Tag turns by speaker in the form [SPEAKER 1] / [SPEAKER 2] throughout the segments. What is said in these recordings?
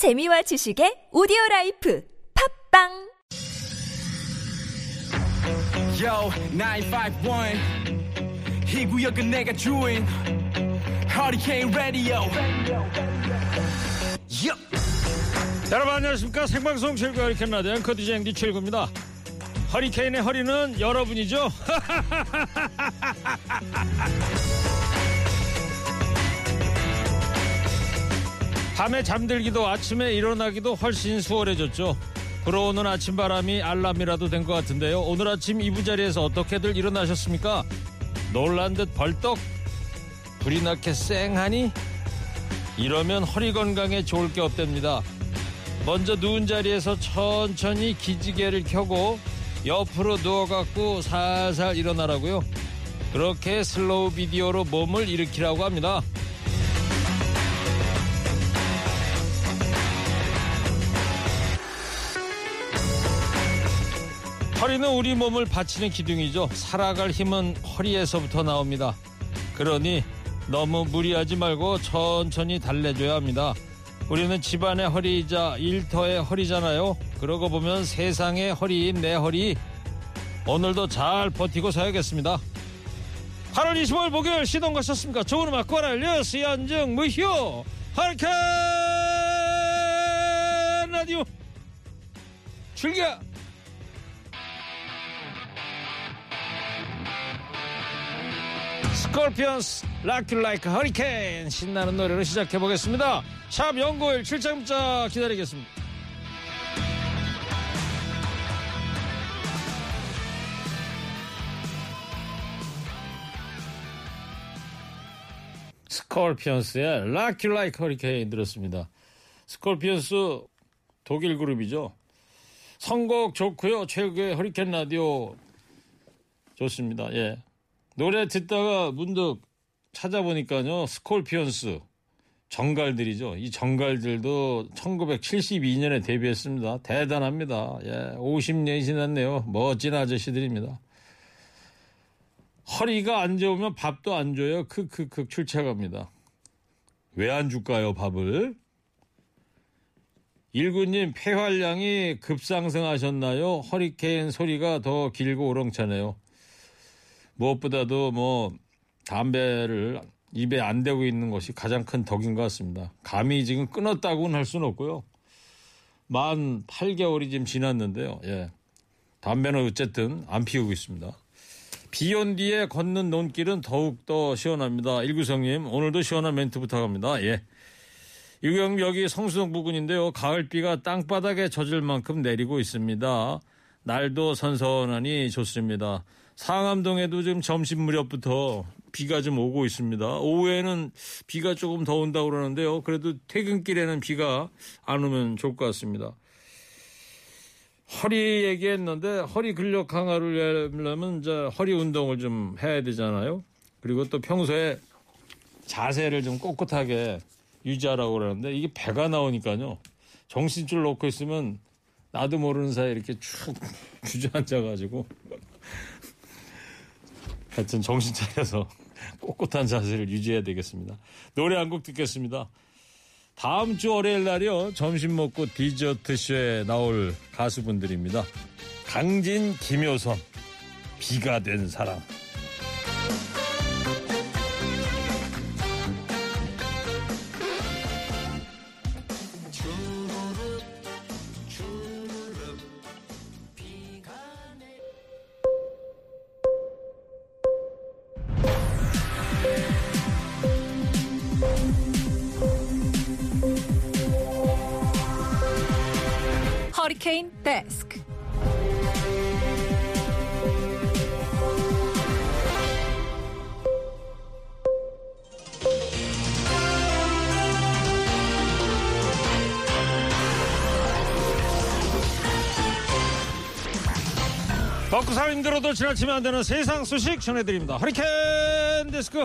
[SPEAKER 1] 재미와 지식의 오디오 라이프 팟빵
[SPEAKER 2] Yo, 951. 이 구역은 내가 주인. Hurricane Radio. Yo.
[SPEAKER 3] 여러분 안녕하십니까 생방송 최일구의 허리케인 라디오 앵커 DJ 앵디 최일구입니다 허리케인의 허리는 여러분이죠 밤에 잠들기도 아침에 일어나기도 훨씬 수월해졌죠. 불어오는 아침 바람이 알람이라도 된 것 같은데요. 오늘 아침 이부자리에서 어떻게들 일어나셨습니까? 놀란 듯 벌떡. 불이 나게 쌩하니? 이러면 허리 건강에 좋을 게 없답니다. 먼저 누운 자리에서 천천히 기지개를 켜고 옆으로 누워갖고 살살 일어나라고요. 그렇게 슬로우 비디오로 몸을 일으키라고 합니다. 허리는 우리 몸을 받치는 기둥이죠. 살아갈 힘은 허리에서부터 나옵니다. 그러니 너무 무리하지 말고 천천히 달래줘야 합니다. 우리는 집안의 허리이자 일터의 허리잖아요. 그러고 보면 세상의 허리인 내 허리. 오늘도 잘 버티고 서야겠습니다. 8월 25일 목요일 시동 가셨습니까? 좋은 음악 꼬랄려 수연증 무효 하리케 라디오 출격 Scorpions Rock You Like a Hurricane 신나는 노래로 시작해 보겠습니다. 샵 구오일 출첵 문자 기다리겠습니다. Scorpions의 Rock You Like a Hurricane 들었습니다. Scorpions 독일 그룹이죠. 선곡 좋고요. 최일구의 허리케인 라디오 좋습니다. 예. 노래 듣다가 문득 찾아보니까요. Scorpions 전갈들이죠. 이 전갈들도 1972년에 데뷔했습니다. 대단합니다. 예, 50년이 지났네요. 멋진 아저씨들입니다. 허리가 안 좋으면 밥도 안 줘요. 크크크 출첵합니다. 왜 안 줄까요, 밥을? 일구님 폐활량이 급상승하셨나요? 허리케인 소리가 더 길고 우렁차네요. 무엇보다도 뭐 담배를 입에 안 대고 있는 것이 가장 큰 덕인 것 같습니다. 감이 지금 끊었다고는 할 수는 없고요. 만 8개월이 지금 지났는데요. 예. 담배는 어쨌든 안 피우고 있습니다. 비 온 뒤에 걷는 논길은 더욱더 시원합니다. 일구성님, 오늘도 시원한 멘트 부탁합니다. 예. 유경 여기 성수동 부근인데요. 가을비가 땅바닥에 젖을 만큼 내리고 있습니다. 날도 선선하니 좋습니다. 상암동에도 지금 점심 무렵부터 비가 좀 오고 있습니다. 오후에는 비가 조금 더 온다고 그러는데요. 그래도 퇴근길에는 비가 안 오면 좋을 것 같습니다. 허리 얘기했는데 허리 근력 강화를 하려면 이제 허리 운동을 좀 해야 되잖아요. 그리고 또 평소에 자세를 좀 꼿꼿하게 유지하라고 그러는데 이게 배가 나오니까요. 정신줄 놓고 있으면 나도 모르는 사이에 이렇게 축 주저앉아가지고 하여튼 정신 차려서 꼿꼿한 자세를 유지해야 되겠습니다. 노래 한 곡 듣겠습니다. 다음 주 월요일 날이요. 점심 먹고 디저트 쇼에 나올 가수분들입니다. 강진, 김효선, 비가 된 사랑. 살기 힘들어도 지나치면 안 되는 세상 소식 전해드립니다. 허리케인 데스크.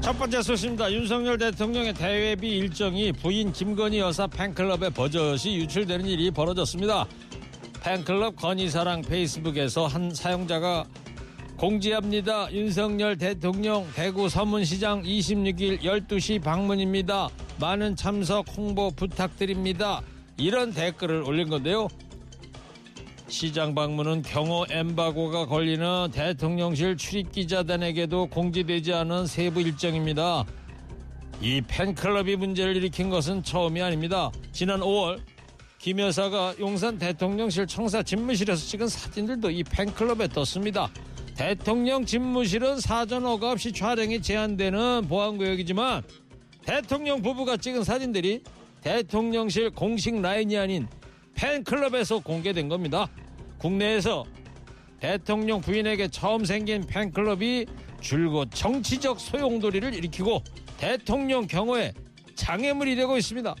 [SPEAKER 3] 첫 번째 소식입니다. 윤석열 대통령의 대회비 일정이 부인 김건희 여사 팬클럽에 버젓이 유출되는 일이 벌어졌습니다. 팬클럽 건희사랑 페이스북에서 한 사용자가 공지합니다. 윤석열 대통령 대구 서문시장 26일 12시 방문입니다. 많은 참석 홍보 부탁드립니다. 이런 댓글을 올린 건데요. 시장 방문은 경호 엠바고가 걸리는 대통령실 출입기자단에게도 공지되지 않은 세부 일정입니다. 이 팬클럽이 문제를 일으킨 것은 처음이 아닙니다. 지난 5월 김 여사가 용산 대통령실 청사 집무실에서 찍은 사진들도 이 팬클럽에 떴습니다. 대통령 집무실은 사전 허가 없이 촬영이 제한되는 보안구역이지만 대통령 부부가 찍은 사진들이 대통령실 공식 라인이 아닌 팬클럽에서 공개된 겁니다. 국내에서 대통령 부인에게 처음 생긴 팬클럽이 줄곧 정치적 소용돌이를 일으키고 대통령 경호에 장애물이 되고 있습니다.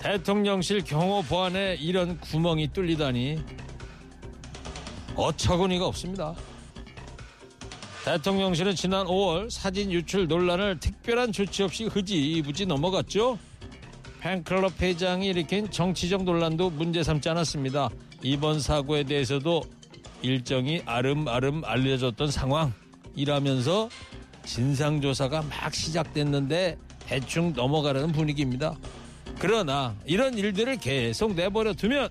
[SPEAKER 3] 대통령실 경호 보안에 이런 구멍이 뚫리다니 어처구니가 없습니다. 대통령실은 지난 5월 사진 유출 논란을 특별한 조치 없이 흐지부지 넘어갔죠. 팬클럽 회장이 일으킨 정치적 논란도 문제 삼지 않았습니다. 이번 사고에 대해서도 일정이 아름아름 알려졌던 상황이라면서 진상조사가 막 시작됐는데 대충 넘어가려는 분위기입니다. 그러나 이런 일들을 계속 내버려 두면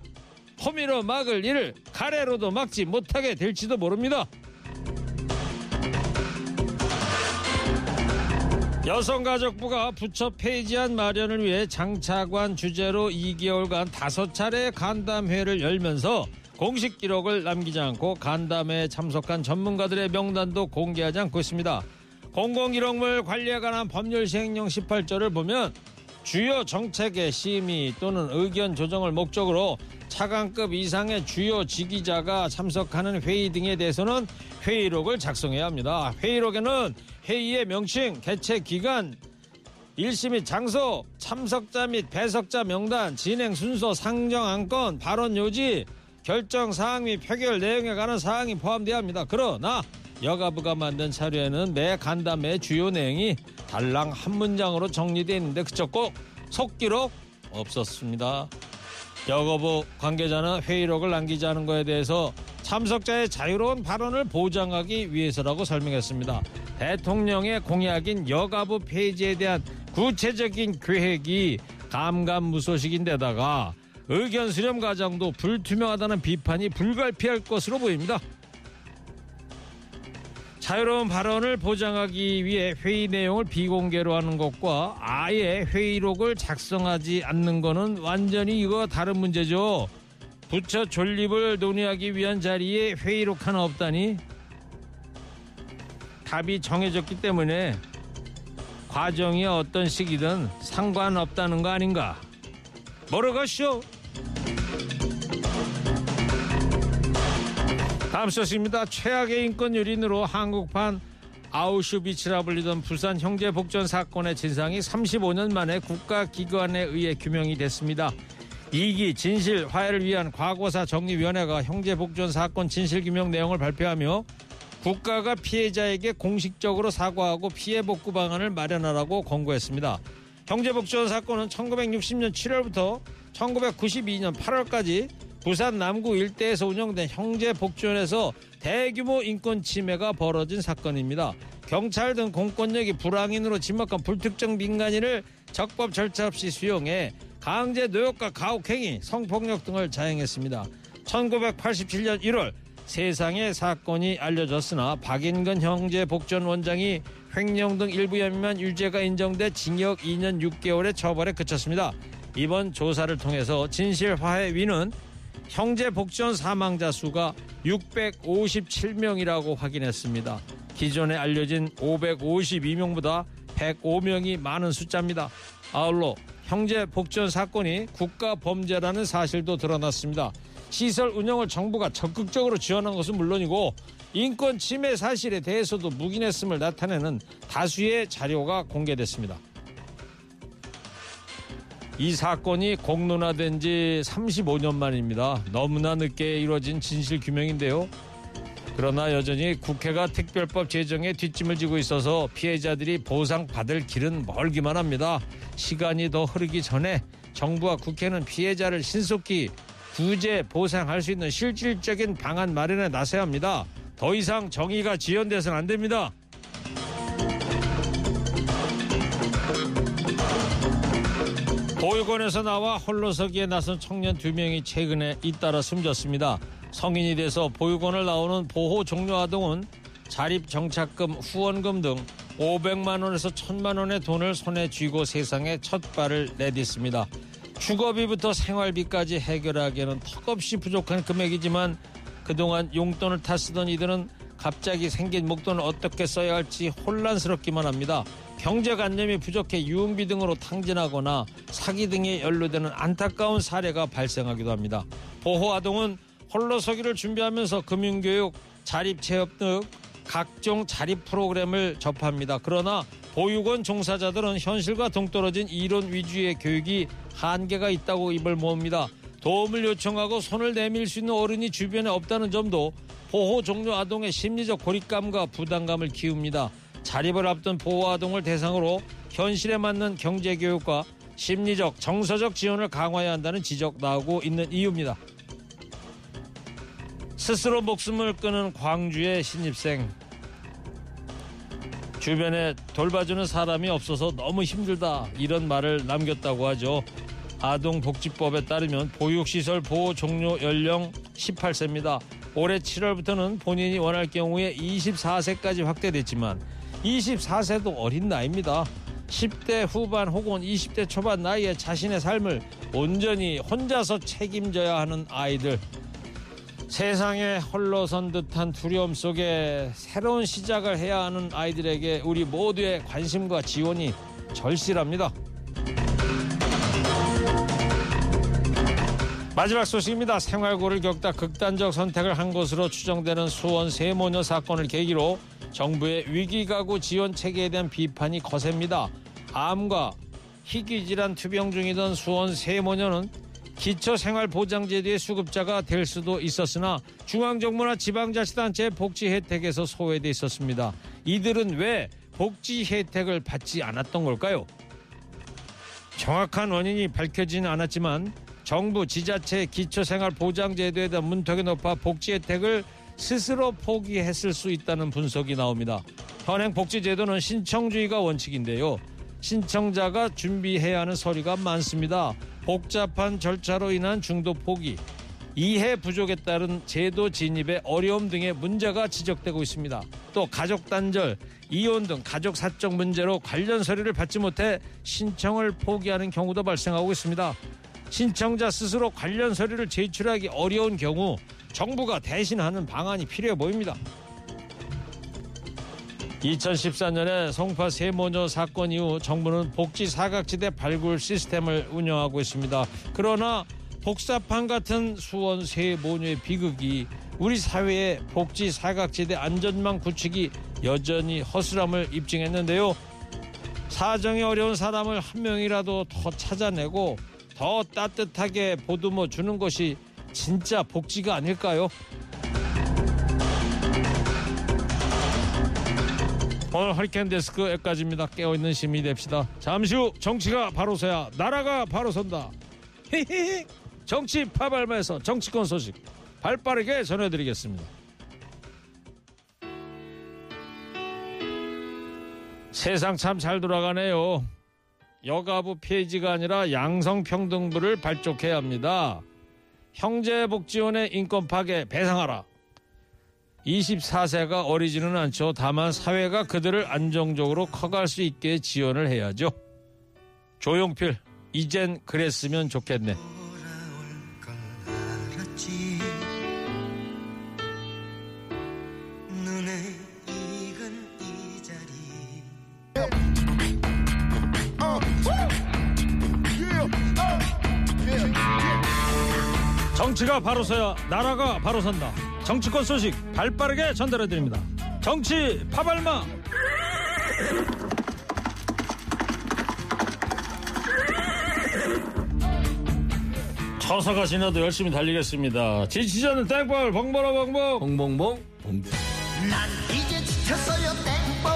[SPEAKER 3] 호미로 막을 일을 가래로도 막지 못하게 될지도 모릅니다. 여성가족부가 부처 폐지안 마련을 위해 장차관 주제로 2개월간 다섯 차례 간담회를 열면서 공식 기록을 남기지 않고 간담회에 참석한 전문가들의 명단도 공개하지 않고 있습니다. 공공기록물 관리에 관한 법률 시행령 18조를 보면 주요 정책의 심의 또는 의견 조정을 목적으로 차관급 이상의 주요 지기자가 참석하는 회의 등에 대해서는 회의록을 작성해야 합니다. 회의록에는 회의의 명칭, 개최 기간, 일시 및 장소, 참석자 및 배석자 명단, 진행 순서, 상정 안건, 발언 요지, 결정 사항 및 표결 내용에 관한 사항이 포함되어야 합니다. 그러나 여가부가 만든 자료에는 매 간담회 주요 내용이 달랑 한 문장으로 정리되어 있는데 그저 꼭 속기록 없었습니다. 여가부 관계자는 회의록을 않은 것에 대해서 참석자의 자유로운 발언을 보장하기 위해서라고 설명했습니다. 대통령의 공약인 여가부 폐지에 대한 구체적인 계획이 감감무소식인데다가 의견 수렴 과정도 불투명하다는 비판이 불가피할 것으로 보입니다. 자유로운 발언을 보장하기 위해 회의 내용을 비공개로 하는 것과 아예 회의록을 작성하지 않는 것은 완전히 이거 다른 문제죠. 부처 존립을 논의하기 위한 자리에 회의록 하나 없다니? 답이 정해졌기 때문에 과정이 어떤 시기든 상관없다는 거 아닌가? 모르겠쇼 다음 소식입니다. 최악의 인권 유린으로 한국판 아우슈비츠라 불리던 부산 형제 복전 사건의 진상이 35년 만에 국가기관에 의해 규명이 됐습니다. 2기 진실 화해를 위한 과거사 정리위원회가 형제 복전 사건 진실 규명 내용을 발표하며 국가가 피해자에게 공식적으로 사과하고 피해 복구 방안을 마련하라고 권고했습니다. 형제 복전 사건은 1960년 7월부터 1992년 8월까지 부산 남구 일대에서 운영된 형제 복지원에서 대규모 인권 침해가 벌어진 사건입니다. 경찰 등 공권력이 불황인으로 지목한 불특정 민간인을 적법 절차 없이 수용해 강제 노역과 가혹행위, 성폭력 등을 자행했습니다. 1987년 1월 세상에 사건이 알려졌으나 박인근 형제 복전 원장이 횡령 등 일부 혐의만 유죄가 인정돼 징역 2년 6개월의 처벌에 그쳤습니다. 이번 조사를 통해서 진실 화해 위는 형제 복지원 사망자 수가 657명이라고 확인했습니다. 기존에 알려진 552명보다 105명이 많은 숫자입니다. 아울러 형제 복지원 사건이 국가 범죄라는 사실도 드러났습니다. 시설 운영을 정부가 적극적으로 지원한 것은 물론이고 인권 침해 사실에 대해서도 묵인했음을 나타내는 다수의 자료가 공개됐습니다. 이 사건이 공론화된 지 35년 만입니다. 너무나 늦게 이루어진 진실 규명인데요. 그러나 여전히 국회가 특별법 제정에 뒷짐을 지고 있어서 피해자들이 보상받을 길은 멀기만 합니다. 시간이 더 흐르기 전에 정부와 국회는 피해자를 신속히 구제 보상할 수 있는 실질적인 방안 마련에 나서야 합니다. 더 이상 정의가 지연돼서는 안 됩니다. 보육원에서 나와 홀로서기에 나선 청년 두 명이 최근에 잇따라 숨졌습니다. 성인이 돼서 보육원을 나오는 보호 종료 아동은 자립 정착금, 후원금 등 500만 원에서 1000만 원의 돈을 손에 쥐고 세상에 첫 발을 내딛습니다. 주거비부터 생활비까지 해결하기에는 턱없이 부족한 금액이지만 그동안 용돈을 타 쓰던 이들은 갑자기 생긴 목돈을 어떻게 써야 할지 혼란스럽기만 합니다. 경제관념이 부족해 유흥비 등으로 탕진하거나 사기 등에 연루되는 안타까운 사례가 발생하기도 합니다. 보호아동은 홀로 서기를 준비하면서 금융교육, 자립체업 등 각종 자립 프로그램을 접합니다. 그러나 보육원 종사자들은 현실과 동떨어진 이론 위주의 교육이 한계가 있다고 입을 모읍니다. 도움을 요청하고 손을 내밀 수 있는 어른이 주변에 없다는 점도 보호 종료 아동의 심리적 고립감과 부담감을 키웁니다. 자립을 앞둔 보호 아동을 대상으로 현실에 맞는 경제 교육과 심리적, 정서적 지원을 강화해야 한다는 지적 나오고 있는 이유입니다. 스스로 목숨을 끊은 광주의 신입생. 주변에 돌봐주는 사람이 없어서 너무 힘들다 이런 말을 남겼다고 하죠. 아동복지법에 따르면 보육시설 보호 종료 연령 18세입니다. 올해 7월부터는 본인이 원할 경우에 24세까지 확대됐지만 24세도 어린 나이입니다. 10대 후반 혹은 20대 초반 나이에 자신의 삶을 온전히 혼자서 책임져야 하는 아이들. 세상에 홀로선 듯한 두려움 속에 새로운 시작을 해야 하는 아이들에게 우리 모두의 관심과 지원이 절실합니다. 마지막 소식입니다. 생활고를 겪다 극단적 선택을 한 것으로 추정되는 수원 세모녀 사건을 계기로 정부의 위기가구 지원 체계에 대한 비판이 거셉니다. 암과 희귀질환 투병 중이던 수원 세모녀는 기초생활보장제도의 수급자가 될 수도 있었으나 중앙정부나 지방자치단체의 복지 혜택에서 소외돼 있었습니다. 이들은 왜 복지 혜택을 받지 않았던 걸까요? 정확한 원인이 밝혀지는 않았지만 정부 지자체 기초생활보장제도에 대한 문턱이 높아 복지 혜택을 스스로 포기했을 수 있다는 분석이 나옵니다. 현행 복지제도는 신청주의가 원칙인데요. 신청자가 준비해야 하는 서류가 많습니다. 복잡한 절차로 인한 중도 포기, 이해 부족에 따른 제도 진입의 어려움 등의 문제가 지적되고 있습니다. 또 가족 단절, 이혼 등 가족 사적 문제로 관련 서류를 받지 못해 신청을 포기하는 경우도 발생하고 있습니다. 신청자 스스로 관련 서류를 제출하기 어려운 경우 정부가 대신하는 방안이 필요해 보입니다. 2014년에 송파 세모녀 사건 이후 정부는 복지 사각지대 발굴 시스템을 운영하고 있습니다. 그러나 복사판 같은 수원 세모녀의 비극이 우리 사회의 복지 사각지대 안전망 구축이 여전히 허술함을 입증했는데요. 사정이 어려운 사람을 한 명이라도 더 찾아내고 더 따뜻하게 보듬어 주는 것이 진짜 복지가 아닐까요? 오늘 허리케인 데스크 여기까지입니다. 깨어있는 시민이 됩시다. 잠시 후 정치가 바로 서야 나라가 바로 선다. 히히히 정치 파발마에서 정치권 소식 발빠르게 전해드리겠습니다. 세상 참 잘 돌아가네요. 여가부 폐지가 아니라 양성평등부를 발족해야 합니다. 형제복지원의 인권 파괴 배상하라. 24세가 어리지는 않죠. 다만 사회가 그들을 안정적으로 커갈 수 있게 지원을 해야죠. 조용필, 이젠 그랬으면 좋겠네. 정치가 바로 서야 나라가 바로 선다. 정치권 소식 발빠르게 전달해 드립니다. 정치 파발마. 처사가 지나도 열심히 달리겠습니다. 지치자는 땡벌 봉봉.
[SPEAKER 4] 봉봉봉 봉봉
[SPEAKER 5] 난 이제 지쳤어요 땡벌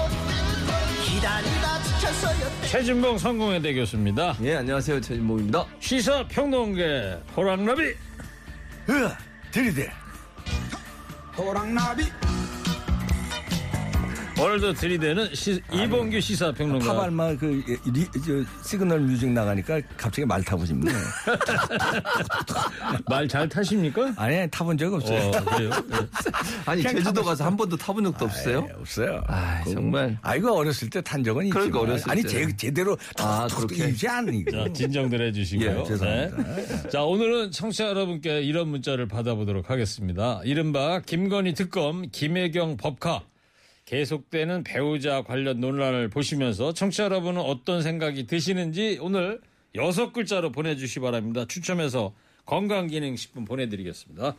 [SPEAKER 5] 기다리다 지쳤어요
[SPEAKER 3] 최진봉 성공회 대 교수입니다.
[SPEAKER 4] 예 안녕하세요 최진봉입니다
[SPEAKER 3] 시사 평론계 호랑나비
[SPEAKER 4] 으, 들이대.
[SPEAKER 2] 호랑나비
[SPEAKER 3] 오늘도 들이대는 시, 이봉규 시사평론가.
[SPEAKER 4] 파발마 그 리, 저, 시그널 뮤직 나가니까 갑자기 말 타고 싶네.
[SPEAKER 3] 말 잘 타십니까?
[SPEAKER 4] 아니 타본 적 없어요.
[SPEAKER 3] 어, 그래요? 네.
[SPEAKER 6] 아니
[SPEAKER 4] 그냥
[SPEAKER 6] 제주도 가서 한 번도 타본 적도 없어요?
[SPEAKER 4] 예, 없어요.
[SPEAKER 6] 아, 정말.
[SPEAKER 4] 아 이거 어렸을 때 탄 적은 있지만
[SPEAKER 6] 그러니까 어렸을
[SPEAKER 4] 아니
[SPEAKER 6] 때.
[SPEAKER 4] 제, 제대로
[SPEAKER 6] 아, 그렇게.
[SPEAKER 4] 이지 않니
[SPEAKER 3] 자, 진정들 해주시고요.
[SPEAKER 4] 예, 죄송합니다.
[SPEAKER 3] 네. 자, 오늘은 청취자 여러분께 이런 문자를 받아보도록 하겠습니다. 이른바 김건희 특검, 김혜경 법카. 계속되는 배우자 관련 논란을 보시면서 청취자 여러분은 어떤 생각이 드시는지 오늘 여섯 글자로 보내주시 기 바랍니다. 추첨해서 건강기능식품 보내드리겠습니다.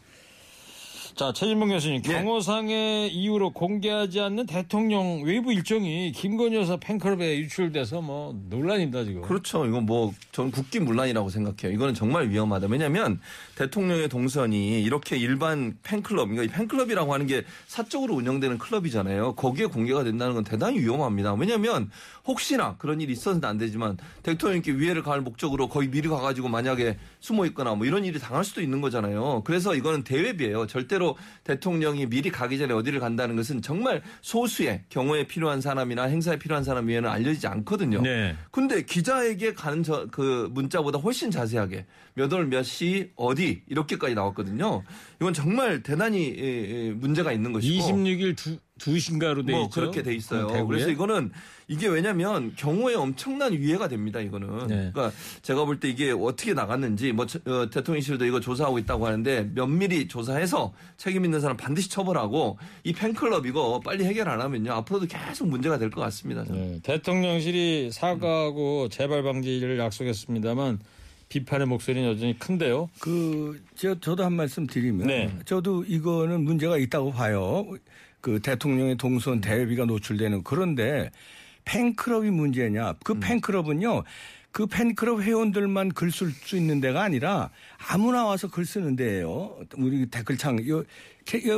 [SPEAKER 3] 자, 최진봉 교수님,
[SPEAKER 6] 예.
[SPEAKER 3] 경호상의 이유로 공개하지 않는 대통령 외부 일정이 김건희 여사 팬클럽에 유출돼서 뭐 논란입니다, 지금.
[SPEAKER 6] 그렇죠. 이건 뭐 저는 국기문란이라고 생각해요. 이거는 정말 위험하다. 왜냐하면 대통령의 동선이 이렇게 일반 팬클럽, 그러니까 이 팬클럽이라고 하는 게 사적으로 운영되는 클럽이잖아요. 거기에 공개가 된다는 건 대단히 위험합니다. 왜냐하면 혹시나 그런 일이 있어서는 안 되지만 대통령께 위해를 가할 목적으로 거의 미리 가가지고 만약에 숨어 있거나 뭐 이런 일이 당할 수도 있는 거잖아요. 그래서 이거는 대외비예요. 절대로 대통령이 미리 가기 전에 어디를 간다는 것은 정말 소수의 경우에 필요한 사람이나 행사에 필요한 사람 위에는 알려지지 않거든요.
[SPEAKER 3] 네.
[SPEAKER 6] 근데 기자에게 가는 저, 그 문자보다 훨씬 자세하게 몇 월 몇 시 어디 이렇게까지 나왔거든요. 이건 정말 대단히 예, 예, 문제가 있는 것이고
[SPEAKER 3] 26일 두, 2시인가로 돼
[SPEAKER 6] 뭐
[SPEAKER 3] 있죠.
[SPEAKER 6] 그렇게 돼 있어요.
[SPEAKER 3] 대구에.
[SPEAKER 6] 그래서 이거는 이게 왜냐면 경호에 엄청난 위해가 됩니다. 이거는.
[SPEAKER 3] 네.
[SPEAKER 6] 그러니까 제가 볼 때 이게 어떻게 나갔는지 뭐 저- 어, 대통령실도 이거 조사하고 있다고 하는데 면밀히 조사해서 책임 있는 사람 반드시 처벌하고 이 팬클럽 이거 빨리 해결 안 하면요 앞으로도 계속 문제가 될 것 같습니다.
[SPEAKER 3] 네, 대통령실이 사과하고 재발 방지를 약속했습니다만 비판의 목소리는 여전히 큰데요.
[SPEAKER 4] 그, 저, 저도 한 말씀 드리면,
[SPEAKER 3] 네.
[SPEAKER 4] 저도 이거는 문제가 있다고 봐요. 그 대통령의 동선 대비가 노출되는 그런데 팬클럽이 문제냐?
[SPEAKER 3] 음.
[SPEAKER 4] 그 팬클럽은요. 그 팬클럽 회원들만 글 쓸 수 있는 데가 아니라 아무나 와서 글 쓰는 데예요. 우리 댓글창 요,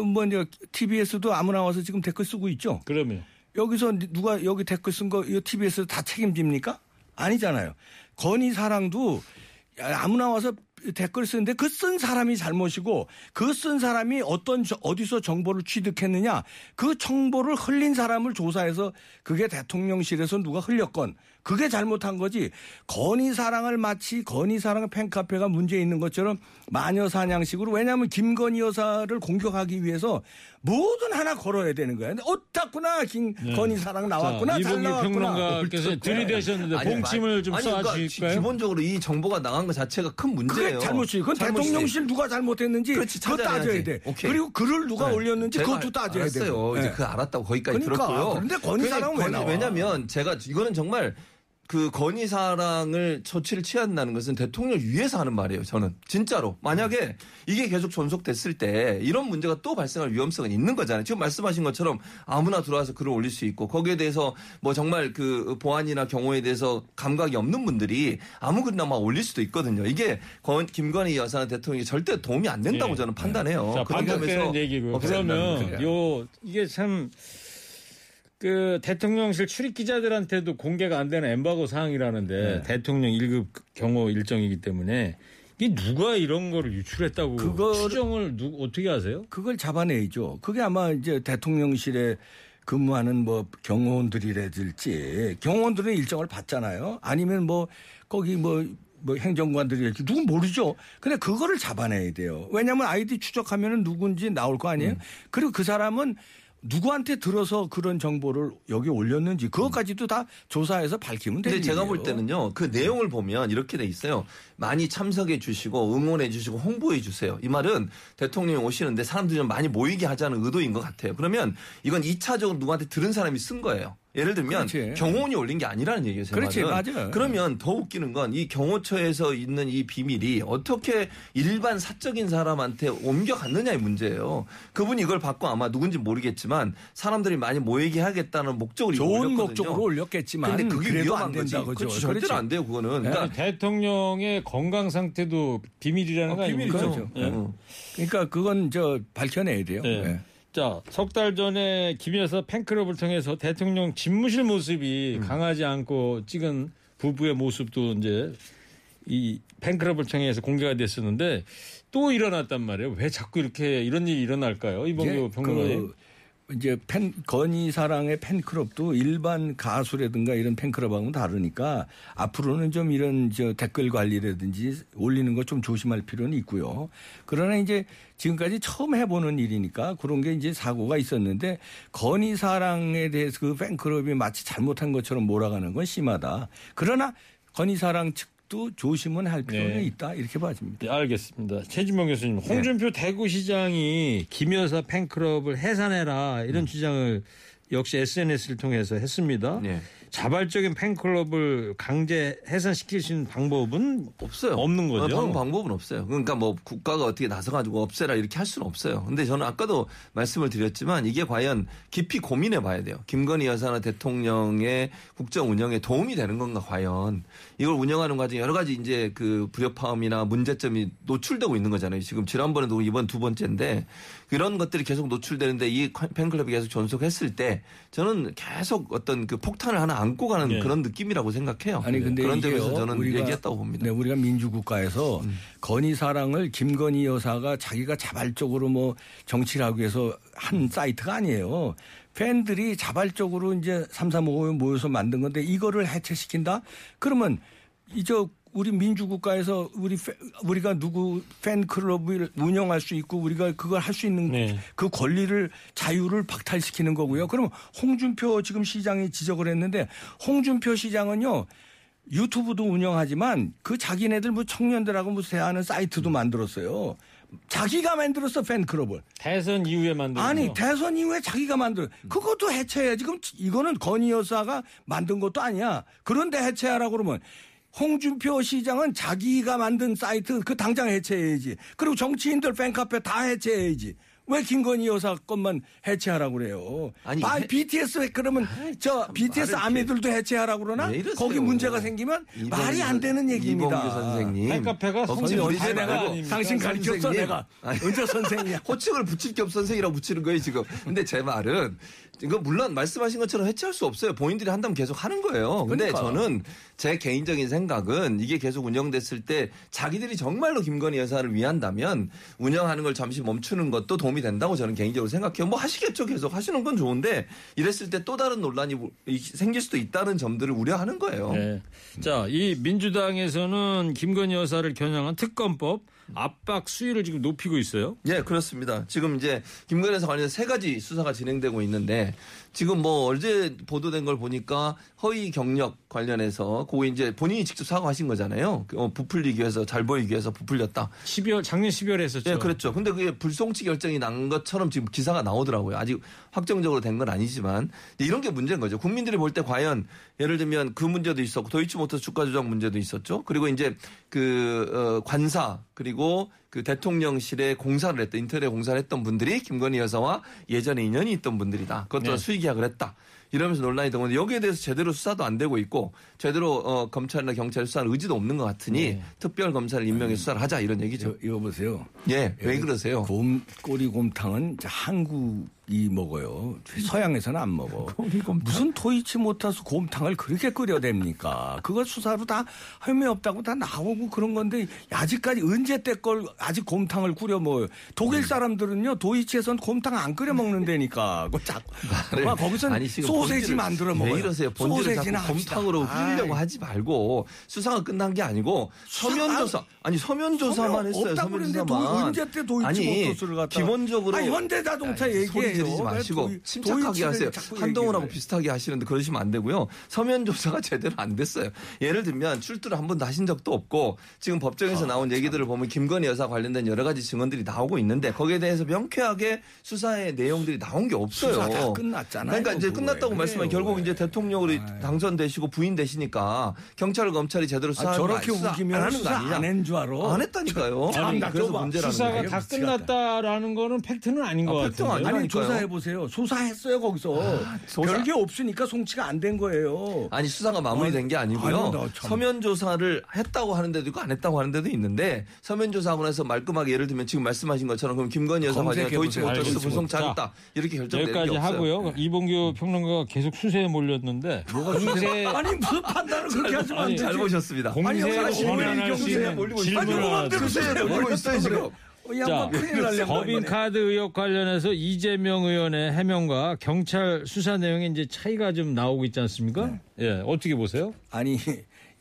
[SPEAKER 4] 뭐, 저 TBS도 아무나 와서 지금 댓글 쓰고 있죠.
[SPEAKER 3] 그러면
[SPEAKER 4] 여기서 누가 여기 댓글 쓴 거 이 TBS 다 책임집니까? 아니잖아요. 건희 사랑도 아무나 와서 댓글 쓰는데 그 쓴 사람이 잘못이고 그 쓴 사람이 어떤 저- 어디서 정보를 취득했느냐 그 정보를 흘린 사람을 조사해서 그게 대통령실에서 누가 흘렸건 그게 잘못한 거지 건희 사랑을 마치 건희 사랑 팬카페가 문제 있는 것처럼 마녀 사냥식으로 왜냐하면 김건희 여사를 공격하기 위해서 뭐든 하나 걸어야 되는 거야. 근데 어따구나 김 건희 사랑 나왔구나
[SPEAKER 3] 자,
[SPEAKER 4] 잘 나왔구나.
[SPEAKER 3] 평론가께서 들이대셨는데
[SPEAKER 6] 아니,
[SPEAKER 3] 봉침을 좀
[SPEAKER 6] 아니, 그러니까
[SPEAKER 3] 쏴주실까요?
[SPEAKER 6] 기본적으로 이 정보가 나간 것 자체가 큰 문제예요.
[SPEAKER 4] 그게 잘못이. 그건
[SPEAKER 6] 잘못이지.
[SPEAKER 4] 대통령실 누가 잘못했는지
[SPEAKER 6] 그렇지,
[SPEAKER 4] 그거. 따져야 돼.
[SPEAKER 6] 오케이.
[SPEAKER 4] 그리고 글을 누가
[SPEAKER 6] 네.
[SPEAKER 4] 올렸는지 그것도 따져야 돼.
[SPEAKER 6] 알았어요. 이제 그 알았다고 거기까지
[SPEAKER 4] 그러니까.
[SPEAKER 6] 들었고요.
[SPEAKER 4] 그런데 건희 사랑은 왜 나와?
[SPEAKER 6] 왜냐면 제가 이거는 정말 그 건희 사랑을 조치를 취한다는 것은 대통령을 위해서 하는 말이에요. 저는 진짜로 만약에 이게 계속 존속됐을 때 이런 문제가 또 발생할 위험성은 있는 거잖아요. 지금 말씀하신 것처럼 아무나 들어와서 글을 올릴 수 있고 거기에 대해서 뭐 정말 그 보안이나 경호에 대해서 감각이 없는 분들이 아무 글이나 막 올릴 수도 있거든요. 이게 건- 김건희 여사는 대통령이 절대 도움이 안 된다고
[SPEAKER 3] 네.
[SPEAKER 6] 저는 판단해요.
[SPEAKER 3] 자,
[SPEAKER 6] 그런 점에서
[SPEAKER 3] 얘기고요. 그러면.
[SPEAKER 6] 요
[SPEAKER 3] 이게 참 그 대통령실 출입 기자들한테도 공개가 안 되는 엠바고 사항이라는데 대통령 1급 경호 일정이기 때문에 이 누가 이런 거를 유출했다고
[SPEAKER 4] 그거를-
[SPEAKER 3] 추정을 누 어떻게 하세요?
[SPEAKER 4] 그걸 잡아내야죠. 그게 아마 이제 대통령실에 근무하는 뭐 경호원들이라든지 경호원들은 일정을 받잖아요. 아니면 뭐 거기 뭐 뭐 행정관들이랄지 누군 모르죠. 근데 그거를 잡아내야 돼요. 왜냐하면 아이디 추적하면은 누군지 나올 거 아니에요. 그리고 그 사람은 누구한테 들어서 그런 정보를 여기 올렸는지 그것까지도 다 조사해서 밝히면 되는
[SPEAKER 6] 근데 제가 볼. 때는요, 그 내용을 보면 이렇게 돼 있어요. 많이 참석해 주시고 응원해 주시고 홍보해 주세요. 이 말은 대통령이 오시는데 사람들이 좀 많이 모이게 하자는 의도인 것 같아요. 그러면 이건 2차적으로 누구한테 들은 사람이 쓴 거예요. 예를 들면
[SPEAKER 4] 그렇지.
[SPEAKER 6] 경호원이 올린 게 아니라는 얘기예요. 제
[SPEAKER 4] 그렇지,
[SPEAKER 6] 말은.
[SPEAKER 4] 맞아요.
[SPEAKER 6] 그러면 더 웃기는 건 이 경호처에서 있는 이 비밀이 어떻게 일반 사적인 사람한테 옮겨갔느냐의 문제예요. 그분이 이걸 받고 아마 누군지 모르겠지만 사람들이 많이 모이게 하겠다는 목적으로 이걸
[SPEAKER 4] 좋은
[SPEAKER 6] 올렸거든요.
[SPEAKER 4] 목적으로 올렸겠지만
[SPEAKER 6] 근데 그게
[SPEAKER 4] 그래도
[SPEAKER 6] 위험한
[SPEAKER 4] 안 된다
[SPEAKER 6] 거지.
[SPEAKER 4] 그죠.
[SPEAKER 6] 그렇지, 절대로
[SPEAKER 4] 그렇지.
[SPEAKER 6] 안 돼요, 그거는.
[SPEAKER 3] 그러니까
[SPEAKER 6] 그러니까
[SPEAKER 3] 대통령의 건강 상태도 비밀이라는 거 아닙니까?
[SPEAKER 4] 비밀이죠.
[SPEAKER 3] 예.
[SPEAKER 6] 어.
[SPEAKER 4] 그러니까 그건 저 밝혀내야 돼요.
[SPEAKER 3] 네.
[SPEAKER 4] 네.
[SPEAKER 3] 자, 석 달 전에 김 여사 팬클럽을 통해서 대통령 집무실 모습이 강하지 않고 찍은 부부의 모습도 이제 이 팬클럽을 통해서 공개가 됐었는데 또 일어났단 말이에요. 왜 자꾸 이렇게 이런 일이 일어날까요? 이봉규
[SPEAKER 4] 이제
[SPEAKER 3] 평론가님.
[SPEAKER 4] 그 이제 팬 건희 사랑의 팬클럽도 일반 가수라든가 이런 팬클럽하고는 다르니까 앞으로는 좀 이런 저 댓글 관리라든지 올리는 거좀 조심할 필요는 있고요. 그러나 이제 지금까지 처음 해보는 일이니까 그런 게 이제 사고가 있었는데 건희 사랑에 대해서 그 팬클럽이 마치 잘못한 것처럼 몰아가는 건 심하다. 그러나 건희 사랑 측 도 조심은 할 필요는
[SPEAKER 3] 네.
[SPEAKER 4] 있다 이렇게 봐집니다.
[SPEAKER 3] 네, 알겠습니다. 최진봉 교수님,
[SPEAKER 4] 네.
[SPEAKER 3] 홍준표 대구시장이 김여사 팬클럽을 해산해라 이런
[SPEAKER 4] 음.
[SPEAKER 3] 주장을 역시 SNS를 통해서 했습니다.
[SPEAKER 6] 네.
[SPEAKER 3] 자발적인 팬클럽을 강제 해산시킬 수 있는 방법은
[SPEAKER 6] 없어요.
[SPEAKER 3] 없는 거죠?
[SPEAKER 6] 어, 방, 방법은 없어요. 그러니까 뭐 국가가 어떻게 나서가지고 없애라 이렇게 할 수는 없어요. 근데 저는 아까도 말씀을 드렸지만 이게 과연 깊이 고민해 봐야 돼요. 김건희 여사나 대통령의 국정 운영에 도움이 되는 건가 과연 이걸 운영하는 과정에 여러 가지 이제 그 불협화음이나 문제점이 노출되고 있는 거잖아요. 지금 지난번에도 이번 두 번째인데 그런 것들이 계속 노출되는데 이 팬클럽이 계속 존속했을 때 저는 계속 어떤 그 폭탄을 하나 안고 가는
[SPEAKER 3] 네.
[SPEAKER 6] 그런 느낌이라고 생각해요.
[SPEAKER 4] 아니 근데
[SPEAKER 6] 그런
[SPEAKER 4] 이게요,
[SPEAKER 6] 점에서 저는
[SPEAKER 4] 우리가,
[SPEAKER 6] 얘기했다고 봅니다.
[SPEAKER 4] 네, 우리가 민주국가에서 건희 사랑을 김건희 여사가 자기가 자발적으로 뭐 정치를 하기 위해서 한 사이트가 아니에요. 팬들이 자발적으로 이제 삼삼오오에 모여서 만든 건데 이거를 해체시킨다? 그러면 이저 우리 민주국가에서 우리 패- 우리가 누구 팬클럽을 운영할 수 있고 우리가 그걸 할 수 있는
[SPEAKER 3] 네.
[SPEAKER 4] 그 권리를 자유를 박탈시키는 거고요. 그러면 홍준표 지금 시장이 지적을 했는데 홍준표 시장은요. 유튜브도 운영하지만 그 자기네들 뭐 청년들하고 뭐 대하는 사이트도 만들었어요. 자기가 만들었어 팬클럽을.
[SPEAKER 3] 대선 이후에 만든
[SPEAKER 4] 아니
[SPEAKER 3] 거.
[SPEAKER 4] 대선 이후에 자기가 만들어. 그것도 해체해야지. 그럼 이거는 건희 여사가 만든 것도 아니야. 그런데 해체하라고 그러면 홍준표 시장은 자기가 만든 사이트 그 당장 해체해야지. 그리고 정치인들 팬카페 다 해체해야지. 왜 김건희 여사 것만 해체하라고 그래요?
[SPEAKER 6] 아니,
[SPEAKER 4] 아니,
[SPEAKER 6] 해-
[SPEAKER 4] BTS 그러면 저 BTS 아미들도 해체하라고 그러나? 거기 문제가 생기면
[SPEAKER 6] 이봉규
[SPEAKER 4] 말이 안
[SPEAKER 6] 선-
[SPEAKER 4] 되는 얘기입니다.
[SPEAKER 6] 선생님.
[SPEAKER 3] 팬카페가
[SPEAKER 6] 어,
[SPEAKER 3] 선생님 어디
[SPEAKER 6] 집
[SPEAKER 3] 내가?
[SPEAKER 4] 당신 가르쳤어
[SPEAKER 6] 선생님.
[SPEAKER 4] 내가. 언제 선생이야?
[SPEAKER 6] 호칭을 붙일 게 없어 선생이라고 붙이는 거예요 지금. 근데 제 말은 이거 물론 말씀하신 것처럼 해체할 수 없어요. 본인들이 한다면 계속 하는 거예요. 근데
[SPEAKER 4] 그러니까.
[SPEAKER 6] 저는 제 개인적인 생각은 이게 계속 운영됐을 때 자기들이 정말로 김건희 여사를 위한다면 운영하는 걸 잠시 멈추는 것도 도움이 된다고 저는 개인적으로 생각해요. 뭐 하시겠죠. 계속 하시는 건 좋은데 이랬을 때 또 다른 논란이 생길 수도 있다는 점들을 우려하는 거예요.
[SPEAKER 3] 네. 자, 이 민주당에서는 김건희 여사를 겨냥한 특검법 압박 수위를 지금 높이고 있어요.
[SPEAKER 6] 예, 그렇습니다. 지금 이제 김건희 여사 관련해서 세 가지 수사가 진행되고 있는데 지금 뭐 어제 보도된 걸 보니까 허위 경력 관련해서 그거 이제 본인이 직접 사과하신 거잖아요. 어, 부풀리기 위해서 잘 보이기 위해서 부풀렸다.
[SPEAKER 3] 12월 작년 12월에 했었죠.
[SPEAKER 6] 예, 그렇죠. 근데 그게 불송치 결정이 난 것처럼 지금 기사가 나오더라고요. 아직 확정적으로 된 건 아니지만 이런 게 문제인 거죠. 국민들이 볼 때 과연 예를 들면 그 문제도 있었고 도이치모터 주가 조작 문제도 있었죠. 그리고 이제 그 어, 관사 그리고 그 대통령실에 공사를 했던 인터넷 공사를 했던 분들이 김건희 여사와 예전에 인연이 있던 분들이다. 그것도
[SPEAKER 3] 네.
[SPEAKER 6] 수의 계약을 했다. 이러면서 논란이 되고 여기에 대해서 제대로 수사도 안 되고 있고 제대로 어, 검찰이나 경찰 수사할 의지도 없는 것 같으니
[SPEAKER 3] 네.
[SPEAKER 6] 특별 검사를 임명해 수사를 하자 이런
[SPEAKER 4] 저,
[SPEAKER 6] 얘기죠.
[SPEAKER 4] 이거 보세요.
[SPEAKER 6] 예, 왜 그러세요?
[SPEAKER 4] 곰 꼬리 곰탕은 이제 한국 이 먹어요. 서양에서는 안 먹어. 무슨 토이치 못해서 곰탕을 그렇게 끓여댑니까? 그거 수사로 다 혐의 없다고 다 나오고 그런 건데 아직까지 언제 때 걸 아직 곰탕을 끓여 먹어요. 독일 사람들은요 도이치에선 곰탕 안 끓여. 그 자꾸 막 거기서 소세지 만들어 먹어요.
[SPEAKER 6] 왜 이러세요?
[SPEAKER 4] 소세지나.
[SPEAKER 6] 곰탕으로 끓이려고. 하지 말고 수사가 끝난 게 아니고 서면 조사 아니 서면 조사만 했어요. 서면 조사만.
[SPEAKER 4] 도- 언제 때 도이치
[SPEAKER 6] 아니,
[SPEAKER 4] 모터스를 갖다가
[SPEAKER 6] 기본적으로
[SPEAKER 4] 아니, 현대자동차 얘기해 왜
[SPEAKER 6] 마시고
[SPEAKER 4] 도이-
[SPEAKER 6] 침착하게 하세요. 한동훈하고 비슷하게 하시는데 그러시면 안 되고요. 서면 조사가 제대로 안 됐어요. 예를 들면 출두를 한 번도 하신 적도 없고 지금 법정에서
[SPEAKER 4] 아,
[SPEAKER 6] 나온 얘기들을 보면 김건희 여사 관련된 여러 가지 증언들이 나오고 있는데 거기에 대해서 명쾌하게 수사의 내용들이 나온 게 없어요.
[SPEAKER 4] 수사 다 끝났잖아요.
[SPEAKER 6] 그러니까 이제
[SPEAKER 4] 그거
[SPEAKER 6] 끝났다고
[SPEAKER 4] 왜
[SPEAKER 6] 말씀하면 결국
[SPEAKER 4] 왜.
[SPEAKER 6] 이제 대통령으로 당선되시고 부인되시니까 경찰 검찰이 제대로
[SPEAKER 4] 아,
[SPEAKER 6] 수사하는
[SPEAKER 4] 저렇게
[SPEAKER 6] 거 아니-
[SPEAKER 4] 우기면
[SPEAKER 6] 안 하는 거
[SPEAKER 4] 수사
[SPEAKER 6] 아니냐?
[SPEAKER 4] 안한줄 알아.
[SPEAKER 6] 안 했다니까요.
[SPEAKER 4] 참,
[SPEAKER 6] 아니,
[SPEAKER 4] 나
[SPEAKER 6] 그래서. 문제라는
[SPEAKER 3] 수사가
[SPEAKER 6] 거예요.
[SPEAKER 3] 다
[SPEAKER 4] 미치겠다.
[SPEAKER 3] 끝났다라는 거는 팩트는 아닌 것
[SPEAKER 6] 아,
[SPEAKER 3] 같은데.
[SPEAKER 6] 아니라-
[SPEAKER 4] 아니
[SPEAKER 6] 그러
[SPEAKER 4] 조사해 보세요. 수사했어요 거기서.
[SPEAKER 6] 조사-
[SPEAKER 4] 별게 없으니까 송치가 안 된 거예요.
[SPEAKER 6] 아니 수사가 마무리된 게 아니고요.
[SPEAKER 4] 아니, 나 참.
[SPEAKER 6] 서면 조사를 했다고 하는 데도 있고 안 했다고 하는 데도 있는데 서면 조사하고 나서 말끔하게 예를 들면 지금 말씀하신 것처럼 그럼 김건희 여사 관련
[SPEAKER 4] 검색해
[SPEAKER 6] 도이치
[SPEAKER 4] 보세요.
[SPEAKER 6] 모터스
[SPEAKER 3] 알겠습니다.
[SPEAKER 6] 불송치
[SPEAKER 3] 자,
[SPEAKER 6] 않다 이렇게 결정되는 게 없어요.
[SPEAKER 3] 하고요. 이봉규 평론가가 계속 수세에 몰렸는데 공세
[SPEAKER 4] 아니 무슨 판단을 그렇게
[SPEAKER 3] 아니,
[SPEAKER 4] 되지.
[SPEAKER 6] 잘 보셨습니다.
[SPEAKER 4] 여기서
[SPEAKER 3] 전환할 수 있는. 질문을.
[SPEAKER 6] 몰리고 있어요, 지금.
[SPEAKER 4] 어,
[SPEAKER 3] 자,
[SPEAKER 4] 날려고
[SPEAKER 3] 법인카드 의혹 관련해서 이재명 의원의 해명과 경찰 수사 내용에 이제 차이가 좀 나오고 있지 않습니까? 예, 어떻게 보세요?
[SPEAKER 4] 아니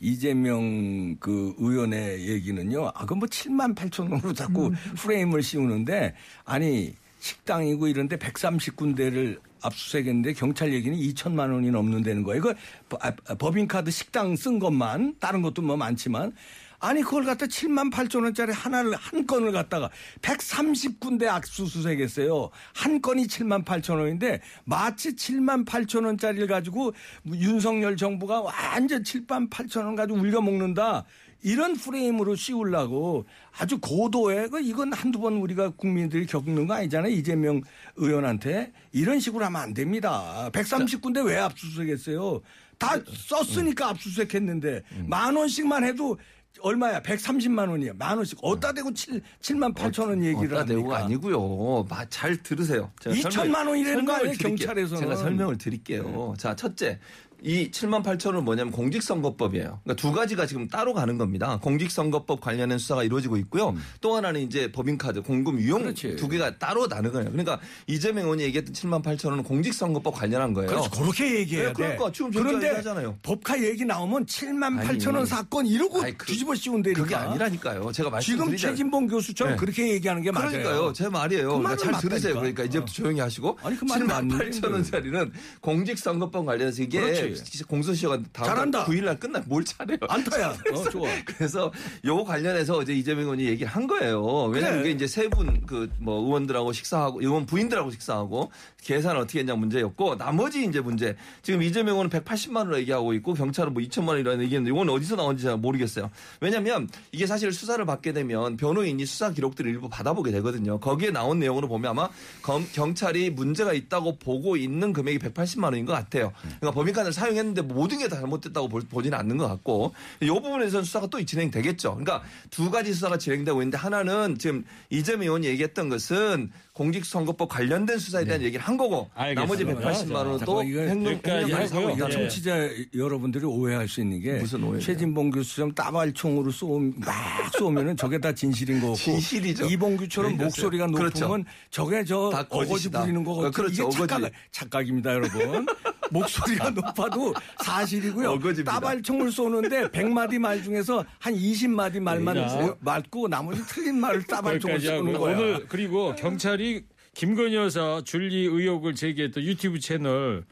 [SPEAKER 4] 이재명 그 의원의 얘기는요. 아, 그뭐 7만 8천 원으로 자꾸 프레임을 씌우는데 아니 식당이고 이런데 130군데를 압수수색했는데 경찰 얘기는 2천만 원이 넘는다는 거예요. 이거 법- 아, 법인카드 식당 쓴 것만 다른 것도 뭐 많지만 아니 그걸 갖다 7만 8천 원짜리 하나를 한 건을 갖다가 130군데 압수수색했어요. 한 건이 7만 8천 원인데 마치 7만 8천 원짜리를 가지고 윤석열 정부가 완전 7만 8천 원 가지고 울겨 먹는다. 이런 프레임으로 씌우려고 아주 고도의 그 이건 한두 번 우리가 국민들이 겪는 거 아니잖아요. 이재명 의원한테 이런 식으로 하면 안 됩니다. 130군데 왜 압수수색했어요? 다 썼으니까 압수수색했는데 만 원씩만 해도 얼마야? 130만 원이야. 만 원씩. 어디다 대고 7, 7만 8천 원 얘기를
[SPEAKER 6] 어따 대우가
[SPEAKER 4] 합니까?
[SPEAKER 6] 아니고요. 마- 잘 들으세요. 제가
[SPEAKER 4] 2천만
[SPEAKER 6] 설명-
[SPEAKER 4] 원이라는 거 아니에요. 경찰에서는.
[SPEAKER 6] 제가 설명을 드릴게요. 자, 첫째. 이 7만 8천 원은 뭐냐면 공직선거법이에요. 그러니까 두 가지가 지금 따로 가는 겁니다. 공직선거법 관련된 수사가 이루어지고 있고요. 또 하나는 이제 법인카드 공금 유용
[SPEAKER 4] 그렇지.
[SPEAKER 6] 두 개가 따로 다른 거예요. 그러니까 이재명 의원이 얘기했던 7만 8천 원은 공직선거법 관련한 거예요.
[SPEAKER 4] 그렇죠. 그렇게 얘기해야
[SPEAKER 6] 네, 그러니까
[SPEAKER 4] 돼.
[SPEAKER 6] 지금
[SPEAKER 4] 그런데
[SPEAKER 6] 얘기하잖아요.
[SPEAKER 4] 법카 얘기 나오면 7만
[SPEAKER 6] 아니,
[SPEAKER 4] 8천 원 사건 이러고
[SPEAKER 6] 아니, 그-
[SPEAKER 4] 뒤집어 씌운다니까.
[SPEAKER 6] 그게 아니라니까요. 제가
[SPEAKER 4] 지금
[SPEAKER 6] 말씀드리자.
[SPEAKER 4] 최진봉 교수처럼
[SPEAKER 6] 네.
[SPEAKER 4] 그렇게 얘기하는 게 맞아요.
[SPEAKER 6] 그러니까요. 제 말이에요.
[SPEAKER 4] 그
[SPEAKER 6] 그러니까 잘 들으세요. 그러니까 이제부터 조용히 하시고.
[SPEAKER 4] 아니, 그 말은
[SPEAKER 6] 7만
[SPEAKER 4] 맞는데.
[SPEAKER 6] 8천 원짜리는 공직선거법 관련해서 이게
[SPEAKER 4] 그렇지.
[SPEAKER 6] 진짜 공소시효가 다음
[SPEAKER 4] 잘한다.
[SPEAKER 6] 9일 날 끝나 뭘 잘해요.
[SPEAKER 4] 안타야. 어, 좋아.
[SPEAKER 6] 그래서 요거 관련해서 이제 이재명 의원이 얘기를 한 거예요. 왜냐면
[SPEAKER 4] 그래.
[SPEAKER 6] 이게 이제 세 분 그 뭐 의원들하고 식사하고 의원 부인들하고 식사하고 계산 어떻게 했냐 문제였고 나머지 이제 문제 지금 이재명 의원은 180만 원을 얘기하고 있고 경찰은 뭐 2천만 원이라는 얘기했는데 이건 어디서 나온지 잘 모르겠어요. 왜냐면 이게 사실 수사를 받게 되면 변호인이 수사 기록들을 일부 받아보게 되거든요. 거기에 나온 내용으로 보면 아마 검- 경찰이 문제가 있다고 보고 있는 금액이 180만 원인 것 같아요. 그러니까 법인카드를 사용했는데 모든 게다 잘못됐다고 볼- 보지는 않는 것 같고 이 부분에서는 수사가 또 진행되겠죠. 그러니까 두 가지 수사가 진행되고 있는데 하나는 지금 이재명 의원이 얘기했던 것은 공직선거법 관련된 수사에 대한 얘기를 한 거고 나머지
[SPEAKER 3] 알겠습니다.
[SPEAKER 6] 180만 원은 또
[SPEAKER 3] 하고요.
[SPEAKER 6] 하고.
[SPEAKER 3] 예.
[SPEAKER 4] 청취자 여러분들이 오해할 수 있는 게
[SPEAKER 6] 무슨?
[SPEAKER 4] 최진봉 교수처럼 따발총으로 쏘면 막 쏘면은 저게 다 진실인 거고
[SPEAKER 6] 진실이죠.
[SPEAKER 4] 이봉규처럼
[SPEAKER 6] 왜 그러세요?
[SPEAKER 4] 목소리가 높으면
[SPEAKER 6] 그렇죠.
[SPEAKER 4] 저게
[SPEAKER 6] 저다
[SPEAKER 4] 어거지. 부리는 거거든요.
[SPEAKER 6] 어, 그렇죠.
[SPEAKER 4] 이게 착각. 착각입니다, 여러분. 목소리가 높아도 사실이고요.
[SPEAKER 6] 어거지입니다.
[SPEAKER 4] 따발총을 쏘는데 100마디 말 중에서 한 20마디 말만
[SPEAKER 3] 자.
[SPEAKER 4] 맞고 나머지 틀린 말을 따발총을 쏘는. 거야.
[SPEAKER 3] 오늘 그리고 경찰이 김건희 여사 줄리 의혹을 제기했던 유튜브 채널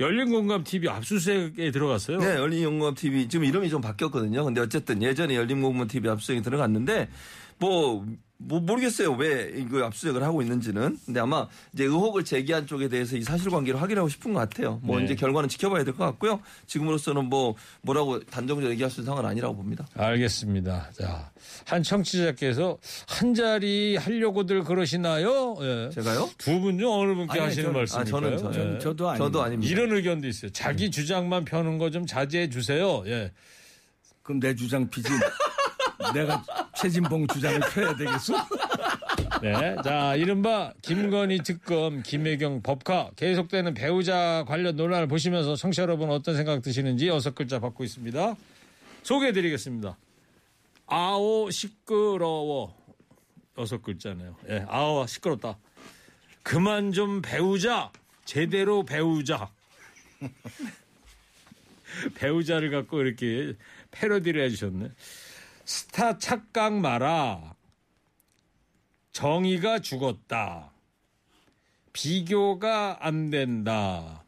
[SPEAKER 3] 열린공감 TV 압수수색에 들어갔어요.
[SPEAKER 6] 네, 열린용검 TV 지금 이름이 좀 바뀌었거든요. 근데 어쨌든 예전에 열린공감 TV 압수수색이 들어갔는데 뭐, 뭐 모르겠어요. 왜 이거 압수수색을 하고 있는지는. 근데 아마 이제 의혹을 제기한 쪽에 대해서 이 사실관계를 확인하고 싶은 것 같아요. 뭐
[SPEAKER 3] 네.
[SPEAKER 6] 이제 결과는 지켜봐야 될 것 같고요. 지금으로서는 뭐 뭐라고 단정적으로 얘기할 수 있는 상황은 아니라고 봅니다.
[SPEAKER 3] 알겠습니다. 자, 한 청취자께서 한 자리 하려고들 그러시나요? 예.
[SPEAKER 6] 제가요?
[SPEAKER 3] 두분중 어느 분께
[SPEAKER 4] 아니,
[SPEAKER 3] 하시는
[SPEAKER 4] 저는-
[SPEAKER 3] 말씀일까요?
[SPEAKER 6] 아, 저는, 저는.
[SPEAKER 3] 예.
[SPEAKER 4] 저도 아닙니다.
[SPEAKER 6] 저도 아닙니다.
[SPEAKER 3] 이런 의견도 있어요. 자기 주장만 펴는 거 좀 자제해 주세요. 예.
[SPEAKER 4] 그럼 내 주장 피지. 내가 최진봉 주장을 펴야 되겠어?
[SPEAKER 3] 네. 자, 이른바 김건희 특검, 김혜경 법카 계속되는 배우자 관련 논란을 보시면서 청취자 여러분 어떤 생각 드시는지 여섯 글자 받고 있습니다. 소개해 드리겠습니다. 아오 시끄러워. 여섯 글자네요. 예, 아오 시끄럽다. 그만 좀 배우자. 제대로 배우자. 배우자를 갖고 이렇게 패러디를 해주셨네. 스타 착각 마라. 정의가 죽었다. 비교가 안 된다.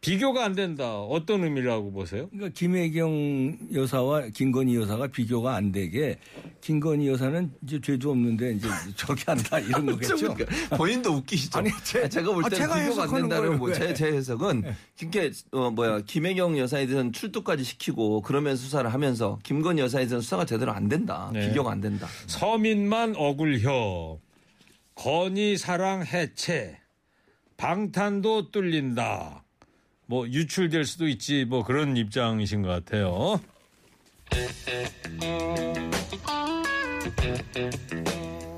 [SPEAKER 3] 비교가 안 된다. 어떤 의미라고 보세요?
[SPEAKER 4] 그러니까 김혜경 여사와 김건희 여사가 비교가 안 되게 김건희 여사는 이제 죄도 없는데 이제 저렇게 한다 이런 거겠죠.
[SPEAKER 6] 그러니까 본인도 웃기시죠.
[SPEAKER 4] 아니, 제-
[SPEAKER 6] 제가 볼
[SPEAKER 4] 아,
[SPEAKER 6] 때는
[SPEAKER 4] 제가
[SPEAKER 6] 비교가 안 된다는
[SPEAKER 4] 거예요,
[SPEAKER 6] 뭐제
[SPEAKER 4] 왜?
[SPEAKER 6] 제 해석은 그게 어 뭐야 김혜경 여사에 대해서는 출두까지 시키고 그러면서 수사를 하면서 김건희 여사에 대해서는 수사가 제대로 안 된다.
[SPEAKER 3] 네.
[SPEAKER 6] 비교가 안 된다.
[SPEAKER 3] 서민만 억울혀. 건희 사랑 해체. 방탄도 뚫린다. 뭐 유출될 수도 있지 뭐 그런 입장이신 것 같아요.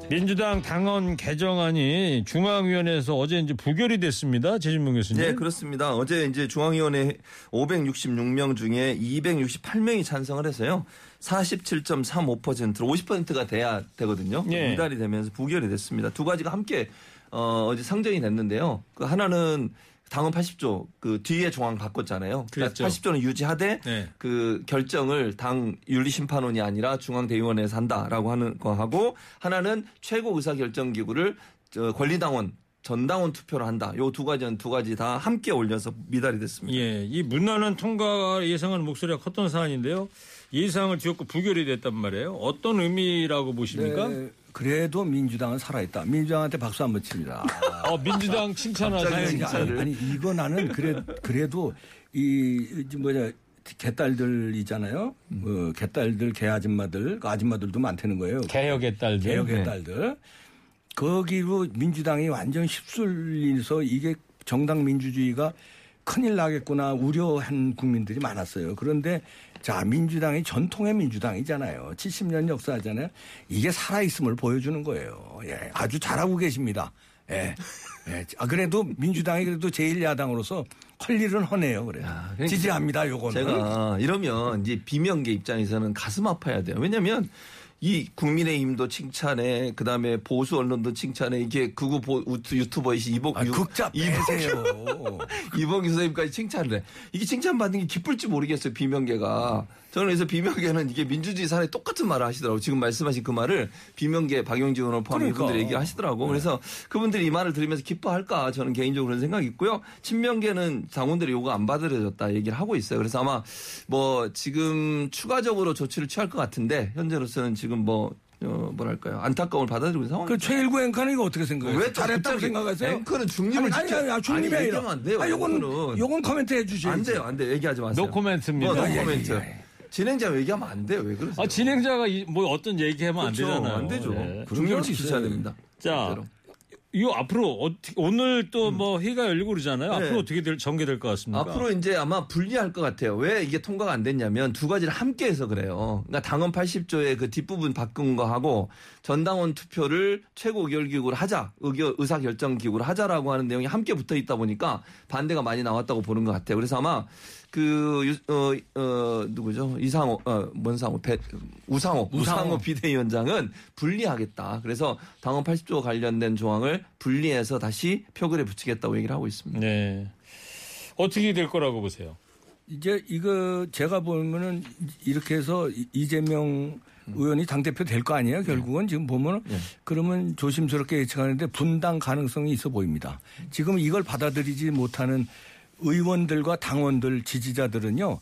[SPEAKER 3] 민주당 당헌 개정안이 중앙위원회에서 어제 이제 부결이 됐습니다. 최진봉 교수님.
[SPEAKER 6] 네, 그렇습니다. 어제 이제 중앙위원회 566명 중에 268명이 찬성을 해서요. 47.35%로 50%가 돼야 되거든요.
[SPEAKER 3] 예.
[SPEAKER 6] 미달이 되면서 부결이 됐습니다. 두 가지가 함께 어, 어제 상정이 됐는데요. 그 하나는 당헌 80조 그 뒤에 조항 바꿨잖아요. 그러니까
[SPEAKER 3] 그랬죠.
[SPEAKER 6] 80조는 유지하되
[SPEAKER 3] 네.
[SPEAKER 6] 그 결정을 당 윤리심판원이 아니라 중앙대의원회에서 한다라고 하는 거 하고 하나는 최고 의사결정기구를 저 권리당원 전당원 투표를 한다. 요 두 가지는 두 가지 다 함께 올려서 미달이 됐습니다.
[SPEAKER 3] 예, 이 무난한 통과 예상하는 목소리가 컸던 사안인데요. 예상을 뒤엎고 부결이 됐단 말이에요. 어떤 의미라고 보십니까?
[SPEAKER 4] 네, 그래도 민주당은 살아있다. 민주당한테 박수 한번 칩니다.
[SPEAKER 3] 어, 민주당 칭찬하세요.
[SPEAKER 4] 아니. 아니, 이거 나는 그래, 그래도 이, 이 뭐냐, 개딸들 있잖아요. 어, 개딸들, 개 아줌마들, 그 아줌마들도 많다는 거예요.
[SPEAKER 3] 개혁의 딸들.
[SPEAKER 4] 개혁의
[SPEAKER 3] 네.
[SPEAKER 4] 딸들. 거기로 민주당이 완전 휩쓸려서 이게 정당 민주주의가 큰일 나겠구나 우려한 국민들이 많았어요. 그런데 자, 민주당이 전통의 민주당이잖아요. 70년 역사잖아요. 이게 살아있음을 보여주는 거예요. 예, 아주 잘하고 계십니다. 예. 예. 아, 그래도 민주당이 그래도 제1야당으로서 할 일은 허네요. 그래요.
[SPEAKER 6] 그러니까
[SPEAKER 4] 지지합니다. 요거는.
[SPEAKER 6] 제가 이러면 이제 비명계 입장에서는 가슴 아파야 돼요. 왜냐하면 이 국민의힘도 칭찬해, 그 다음에 보수 언론도 칭찬해, 이게 극우 보- 우트- 유튜버이시 이복
[SPEAKER 4] 아,
[SPEAKER 6] 유-
[SPEAKER 4] 극자 빼세요.
[SPEAKER 6] 이봉규 선생님까지 칭찬을 해. 이게 칭찬받는 게 기쁠지 모르겠어요, 비명계가. 저는 그래서 비명계는 이게 민주주의 사례 똑같은 말을 하시더라고요. 지금 말씀하신 그 말을 비명계 박용진 의원 포함
[SPEAKER 4] 그러니까.
[SPEAKER 6] 이분들이 얘기를 하시더라고요. 그래서 그분들이 이 말을 들으면서 기뻐할까 저는 개인적으로 그런 생각이 있고요. 친명계는 당원들의 요구 안 받아들여졌다 얘기를 하고 있어요. 그래서 아마 뭐 지금 추가적으로 조치를 취할 것 같은데 현재로서는 지금 뭐 어, 뭐랄까요 안타까움을 받아들이고 있는 상황.
[SPEAKER 4] 그 최일구 앵커는 이거 어떻게 생각해요?
[SPEAKER 6] 왜
[SPEAKER 4] 잘했다고 생각하세요?
[SPEAKER 6] 앵커는 중립을
[SPEAKER 4] 아니,
[SPEAKER 6] 지켜-
[SPEAKER 4] 아니, 아니, 중립이
[SPEAKER 6] 아니,
[SPEAKER 4] 아니라.
[SPEAKER 6] 안 돼요,
[SPEAKER 4] 아, 요건. 요건 코멘트 해주셔야지.
[SPEAKER 6] 안 돼요, 안 돼요. 얘기하지 마세요.
[SPEAKER 3] 노 코멘트입니다.
[SPEAKER 6] 뭐,
[SPEAKER 4] 예,
[SPEAKER 6] 노
[SPEAKER 4] 예,
[SPEAKER 6] 코멘트.
[SPEAKER 4] 예.
[SPEAKER 6] 진행자 얘기하면 안 돼요. 왜 그러세요?
[SPEAKER 3] 아, 진행자가 이- 뭐 어떤 얘기하면 안
[SPEAKER 6] 그렇죠.
[SPEAKER 3] 되잖아요.
[SPEAKER 6] 안 되죠.
[SPEAKER 3] 예.
[SPEAKER 6] 중립을
[SPEAKER 4] 수
[SPEAKER 6] 지켜야. 됩니다.
[SPEAKER 3] 자,
[SPEAKER 6] 절대로.
[SPEAKER 3] 이거 앞으로 어떻게 오늘 또 뭐 회의가 열리고 그러잖아요.
[SPEAKER 6] 네.
[SPEAKER 3] 앞으로 어떻게 될, 전개될 것 같습니까?
[SPEAKER 6] 앞으로 이제 아마 분리할 것 같아요. 왜 이게 통과가 안 됐냐면 두 가지를 함께 해서 그래요. 그러니까 당헌 80조의 그 뒷부분 바꾼 거 하고 전당원 투표를 최고 의결기구로 하자, 의결, 의사결정기구로 하자라고 하는 내용이 함께 붙어 있다 보니까 반대가 많이 나왔다고 보는 것 같아요. 그래서 아마 그, 유- 어, 어, 누구죠? 이상호, 어, 뭔 상호, 배, 우상호, 우상호 비대위원장은 분리하겠다. 그래서 당헌 80조 관련된 조항을 분리해서 다시 표결에 붙이겠다고 얘기를 하고 있습니다.
[SPEAKER 3] 네. 어떻게 될 거라고 보세요?
[SPEAKER 4] 이제 이거 제가 보면은 이렇게 해서 이- 이재명 의원이 당대표 될 거 아니에요? 결국은 지금 보면
[SPEAKER 6] 네.
[SPEAKER 4] 그러면 조심스럽게 예측하는데 분당 가능성이 있어 보입니다. 지금 이걸 받아들이지 못하는 의원들과 당원들 지지자들은요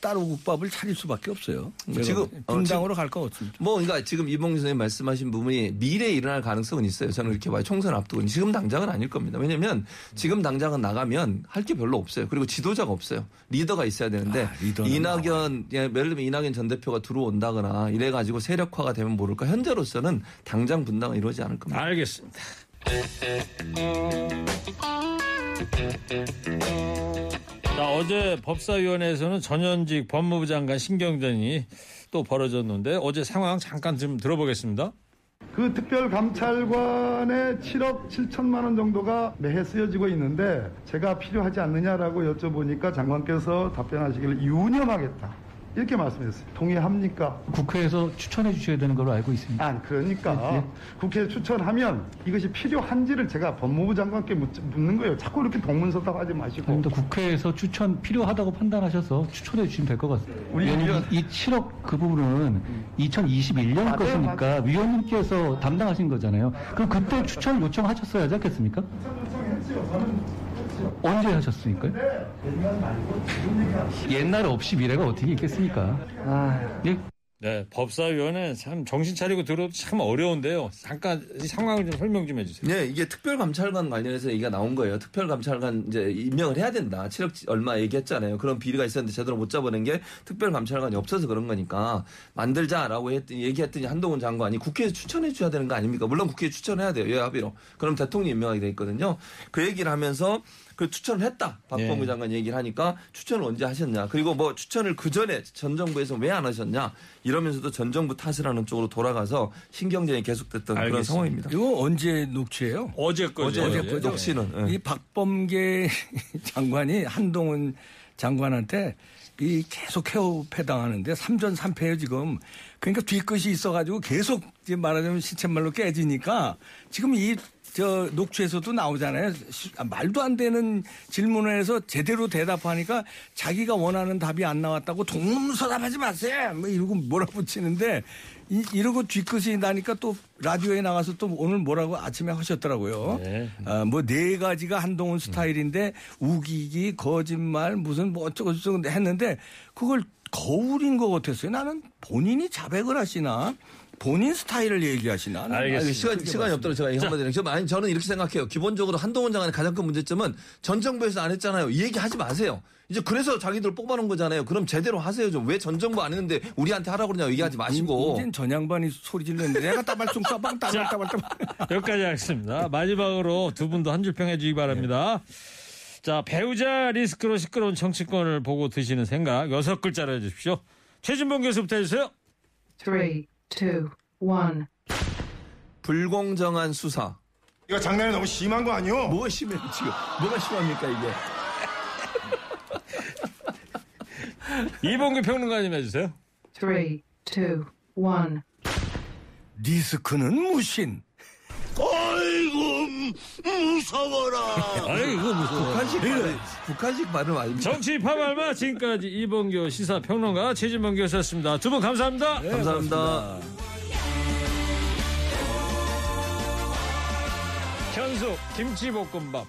[SPEAKER 4] 따로 국밥을 차릴 수밖에 없어요.
[SPEAKER 6] 지금, 어,
[SPEAKER 4] 분당으로 갈거 없습니다.
[SPEAKER 6] 뭐, 그러니까 지금 이봉규 선생님 말씀하신 부분이 미래에 일어날 가능성은 있어요. 저는 이렇게 봐요. 총선 앞두고. 지금 당장은 아닐 겁니다. 왜냐면 지금 당장은 나가면 할 게 별로 없어요. 그리고 지도자가 없어요. 리더가 있어야 되는데
[SPEAKER 4] 아,
[SPEAKER 6] 이낙연, 예, 예를 들면 이낙연 전 대표가 들어온다거나 이래 가지고 세력화가 되면 모를까. 현재로서는 당장 분당은 이루어지지 않을 겁니다.
[SPEAKER 3] 알겠습니다. 자, 어제 법사위원회에서는 전현직 법무부 장관 신경전이 또 벌어졌는데 어제 상황 잠깐 좀 들어보겠습니다.
[SPEAKER 7] 그 특별감찰관의 7억 7천만 원 정도가 매해 쓰여지고 있는데 제가 필요하지 않느냐라고 여쭤보니까 장관께서 답변하시기를 유념하겠다 이렇게 말씀했어요. 동의합니까?
[SPEAKER 8] 국회에서 추천해 주셔야 되는 걸로 알고 있습니다.
[SPEAKER 7] 아, 그러니까 국회에 추천하면 이것이 필요한지를 제가 법무부 장관께 묻, 는 거예요. 자꾸 이렇게 동문서답 하지 마시고.
[SPEAKER 8] 아닙니다. 국회에서 추천 필요하다고 판단하셔서 추천해 주시면 될 것 같습니다.
[SPEAKER 7] 우리 위원-
[SPEAKER 8] 이, 이 7억 그 부분은 2021년
[SPEAKER 7] 맞아요,
[SPEAKER 8] 것이니까
[SPEAKER 7] 맞아요.
[SPEAKER 8] 위원님께서 담당하신 거잖아요. 그럼 그때 추천 요청하셨어야 하지 않겠습니까? 언제 하셨습니까? 옛날 없이 미래가 어떻게 있겠습니까? 예,
[SPEAKER 3] 네, 법사위원회 참 정신 차리고 들어도 참 어려운데요. 잠깐 이 상황을 좀 설명 좀 해주세요.
[SPEAKER 6] 네, 이게 특별감찰관 관련해서 얘기가 나온 거예요. 특별감찰관 이제 임명을 해야 된다. 7억 얼마 얘기했잖아요. 그런 비리가 있었는데 제대로 못 잡아낸 게 특별감찰관이 없어서 그런 거니까 만들자라고 했더니 얘기했더니 한동훈 장관이 국회에서 추천해 줘야 되는 거 아닙니까? 물론 국회에 추천해야 돼요. 여야 합의로. 그럼 대통령이 임명하게 돼 있거든요. 그 얘기를 하면서 그 추천을 했다. 박범계
[SPEAKER 3] 예.
[SPEAKER 6] 장관 얘기를 하니까 추천을 언제 하셨냐. 그리고 뭐 추천을 그 전에 전 정부에서 왜 안 하셨냐. 이러면서도 전 정부 탓을 하는 쪽으로 돌아가서 신경전이 계속됐던 그런
[SPEAKER 3] 알겠습니다.
[SPEAKER 6] 상황입니다.
[SPEAKER 4] 이거 언제 녹취예요?
[SPEAKER 3] 어제 거죠.
[SPEAKER 6] 어제
[SPEAKER 3] 예.
[SPEAKER 6] 거죠. 녹취는. 예.
[SPEAKER 4] 이 박범계 장관이 한동훈 장관한테 이 계속 헤어패 당하는데 3전 3패예요 지금. 그러니까 뒤끝이 있어가지고 계속 이제 말하자면 시쳇말로 깨지니까 지금 이 저 녹취에서도 나오잖아요. 시- 아, 말도 안 되는 질문을 해서 제대로 대답하니까 자기가 원하는 답이 안 나왔다고 동문서답하지 마세요. 뭐 이러고 몰아붙이는데 이, 이러고 뒤끝이 나니까 또 라디오에 나가서 또 오늘 뭐라고 아침에 하셨더라고요.
[SPEAKER 3] 네.
[SPEAKER 4] 아, 뭐네 가지가 한동훈 스타일인데 우기기, 거짓말, 무슨 뭐 어쩌고 저쩌고 했는데 그걸 거울인 것 같았어요. 나는 본인이 자백을 하시나 본인 스타일을 얘기하시나.
[SPEAKER 3] 알겠습니다.
[SPEAKER 6] 아니, 시간, 시간이. 없도록 제가 이거 한마디 좀 아니 저는 이렇게 생각해요. 기본적으로 한동훈 장관의 가장 큰 문제점은 전 정부에서 안 했잖아요. 이 얘기 하지 마세요. 이제 그래서 자기들 뽑아놓은 거잖아요. 그럼 제대로 하세요 좀. 왜 전 정부 안 했는데 우리한테 하라고 그러냐고 얘기하지 마시고.
[SPEAKER 4] 이젠 전 양반이 소리 질렀는데 내가 따발총 따방 따발 따발 따발.
[SPEAKER 3] 여기까지 하겠습니다. 마지막으로 두 분도 한 줄 평 해 주기 바랍니다. 자, 배우자 리스크로 시끄러운 정치권을 보고 드시는 생각 여섯 글자로 해주십시오. 최진봉 교수부터 해주세요.
[SPEAKER 9] Three, two, one.
[SPEAKER 6] 불공정한 수사.
[SPEAKER 10] 이거 장난이 너무 심한 거 아니요?
[SPEAKER 6] 뭐가 심해요 지금? 뭐가 심합니까 이게?
[SPEAKER 3] 이봉규 평론가님 해주세요.
[SPEAKER 9] Three, two, one.
[SPEAKER 4] 리스크는 무신.
[SPEAKER 10] 아이고 무서워라.
[SPEAKER 3] 아이, 이거 무슨.
[SPEAKER 6] 북한식 발음, 북한식 발음 아닙니까?
[SPEAKER 3] 정치 파발마 지금까지 이봉규 시사평론가 최진봉 교수였습니다. 두 분 감사합니다.
[SPEAKER 6] 네, 감사합니다.
[SPEAKER 3] 현숙 김치볶음밥